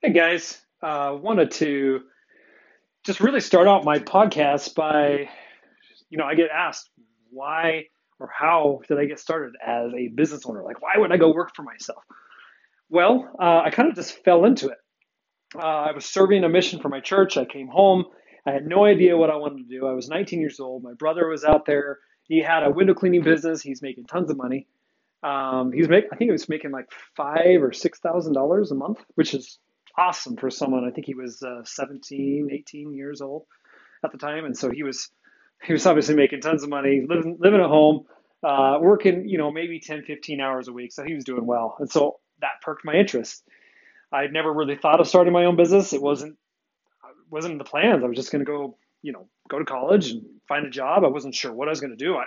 Hey guys, uh, wanted to just really start out my podcast by, you know, I get asked why or how did I get started as a business owner? Like, why would I go work for myself? Well, uh, I kind of just fell into it. Uh, I was serving a mission for my church. I came home. I had no idea what I wanted to do. I was 19 years old. My brother was out there. He had a window cleaning business. He's making tons of money. Um, he was making, I think he was making like five or six thousand dollars a month, which is awesome for someone. I think he was uh, 17, 18 years old at the time, and so he was he was obviously making tons of money, living living at home, uh, working you know maybe 10, 15 hours a week. So he was doing well, and so that perked my interest. I'd never really thought of starting my own business. It wasn't wasn't in the plans. I was just going to go you know go to college and find a job. I wasn't sure what I was going to do. I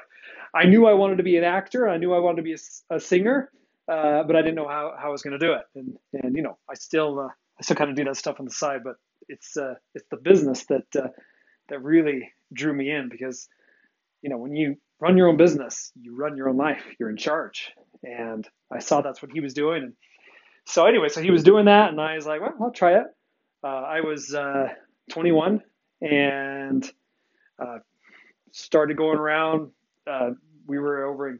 I knew I wanted to be an actor. I knew I wanted to be a, a singer. Uh, but I didn't know how, how I was going to do it. And, and, you know, I still, uh, I still kind of do that stuff on the side, but it's uh, it's the business that uh, that really drew me in because you know when you run your own business, you run your own life, you're in charge, and I saw that's what he was doing, and so anyway, so he was doing that, and I was like, well, I'll try it. Uh, I was uh, 21 and uh, started going around. Uh, we were over, in,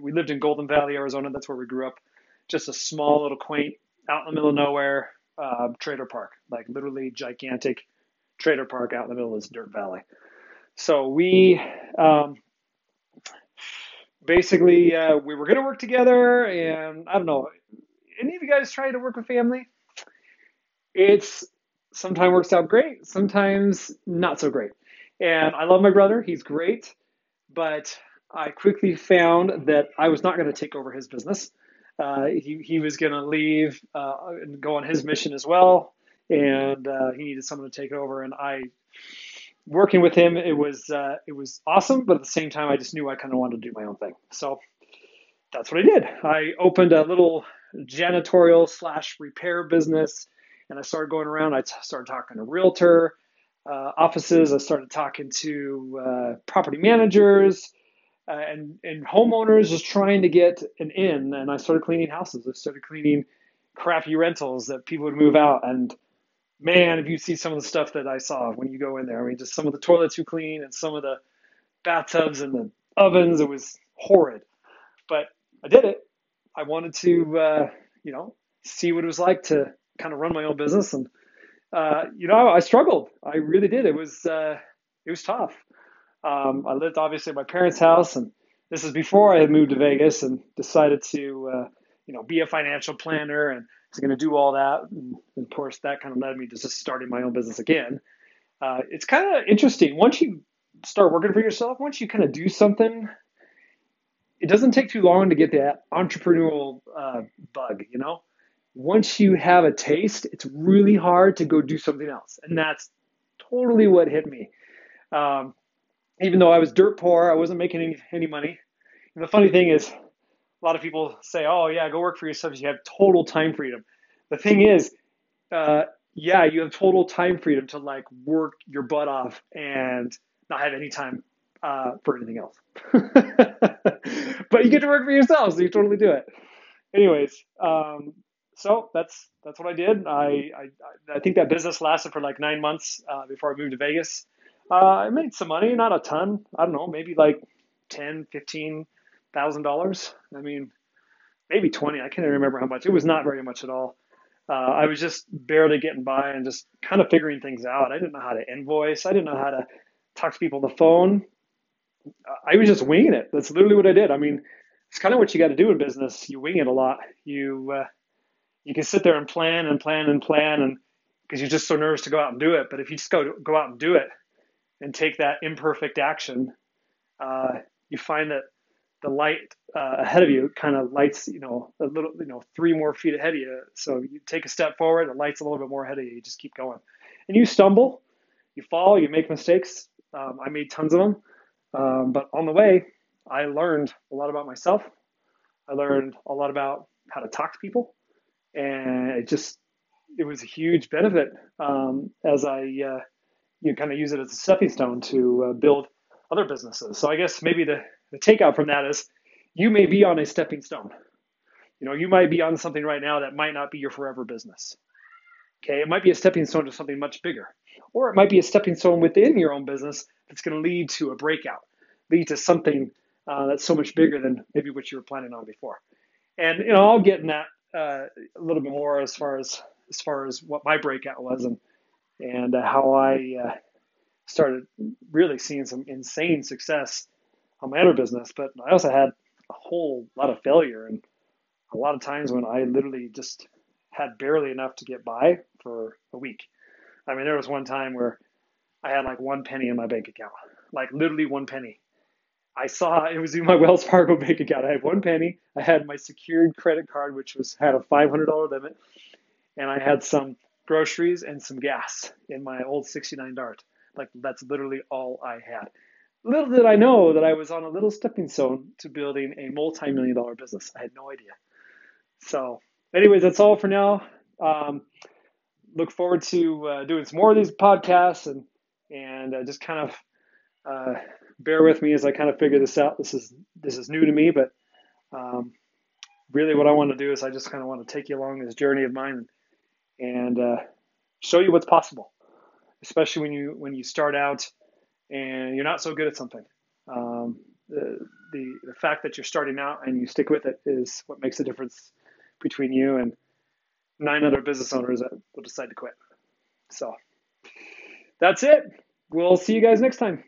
we lived in Golden Valley, Arizona. That's where we grew up. Just a small little quaint out in the middle of nowhere uh, park, like literally gigantic trailer park out in the middle of this dirt valley. So we um, basically uh, we were going to work together, and I don't know. Any of you guys try to work with family? It's sometimes works out great, sometimes not so great. And I love my brother; he's great, but I quickly found that I was not going to take over his business. Uh, he, he was going to leave uh, and go on his mission as well, and uh, he needed someone to take over. And I, working with him, it was uh, it was awesome, but at the same time, I just knew I kind of wanted to do my own thing. So that's what I did. I opened a little janitorial slash repair business, and I started going around. I t- started talking to realtor uh, offices. I started talking to uh, property managers uh, and and homeowners was trying to get an in, and I started cleaning houses. I started cleaning crappy rentals that people would move out. And man, if you see some of the stuff that I saw when you go in there, I mean, just some of the toilets you clean and some of the bathtubs and the ovens, it was horrid. But I did it. I wanted to, uh, you know, see what it was like to kind of run my own business, and uh, you know, I struggled. I really did. It was uh, it was tough. Um, I lived obviously at my parents' house, and this is before I had moved to Vegas and decided to, uh, you know, be a financial planner and was going to do all that. And, and, of course, that kind of led me to just starting my own business again. Uh, it's kind of interesting once you start working for yourself. Once you kind of do something, it doesn't take too long to get that entrepreneurial uh, bug. You know, once you have a taste, it's really hard to go do something else, and that's totally what hit me. Um, even though I was dirt poor, I wasn't making any, any money. And the funny thing is, a lot of people say, oh, yeah, go work for yourself. You have total time freedom. The thing is, uh, yeah, you have total time freedom to like work your butt off and not have any time uh, for anything else. but you get to work for yourself, so you totally do it. Anyways, um, so that's that's what I did. I, I I think that business lasted for like nine months uh, before I moved to Vegas. Uh, I made some money, not a ton. I don't know, maybe like ten, fifteen thousand dollars. I mean, maybe twenty. I can't even remember how much. It was not very much at all. Uh, I was just barely getting by and just kind of figuring things out. I didn't know how to invoice. I didn't know how to talk to people on the phone. I was just winging it. That's literally what I did. I mean, it's kind of what you got to do in business. You wing it a lot. You uh, you can sit there and plan and plan and plan, and because you're just so nervous to go out and do it. But if you just go go out and do it, and take that imperfect action, uh, you find that the light uh, ahead of you kind of lights, you know, a little, you know, three more feet ahead of you. So you take a step forward, the light's a little bit more ahead of you. You just keep going, and you stumble, you fall, you make mistakes. Um, I made tons of them, um, but on the way, I learned a lot about myself. I learned a lot about how to talk to people, and it just it was a huge benefit um, as I uh, you kind of use it as a stepping stone to uh, build other businesses. So I guess maybe the, the takeout from that is you may be on a stepping stone. You know, you might be on something right now that might not be your forever business. Okay, it might be a stepping stone to something much bigger, or it might be a stepping stone within your own business that's going to lead to a breakout, lead to something uh, that's so much bigger than maybe what you were planning on before. And you know, I'll get in that uh, a little bit more as far as as far as what my breakout was and and uh, how I uh, started really seeing some insane success on my other business. But I also had a whole lot of failure and a lot of times when I literally just had barely enough to get by for a week. I mean, there was one time where I had like one penny in my bank account, like literally one penny. I saw it was in my Wells Fargo bank account. I had one penny. I had my secured credit card, which was had a $500 limit, and I had some groceries and some gas in my old 69 Dart. Like that's literally all I had. Little did I know that I was on a little stepping stone to building a multi-million dollar business. I had no idea. So, anyways, that's all for now. Um, look forward to uh, doing some more of these podcasts and and uh, just kind of uh, bear with me as I kind of figure this out. This is this is new to me, but um, really, what I want to do is I just kind of want to take you along this journey of mine and uh, show you what's possible, especially when you when you start out and you're not so good at something. Um, the, the the fact that you're starting out and you stick with it is what makes the difference between you and nine other business owners that will decide to quit. So that's it. We'll see you guys next time.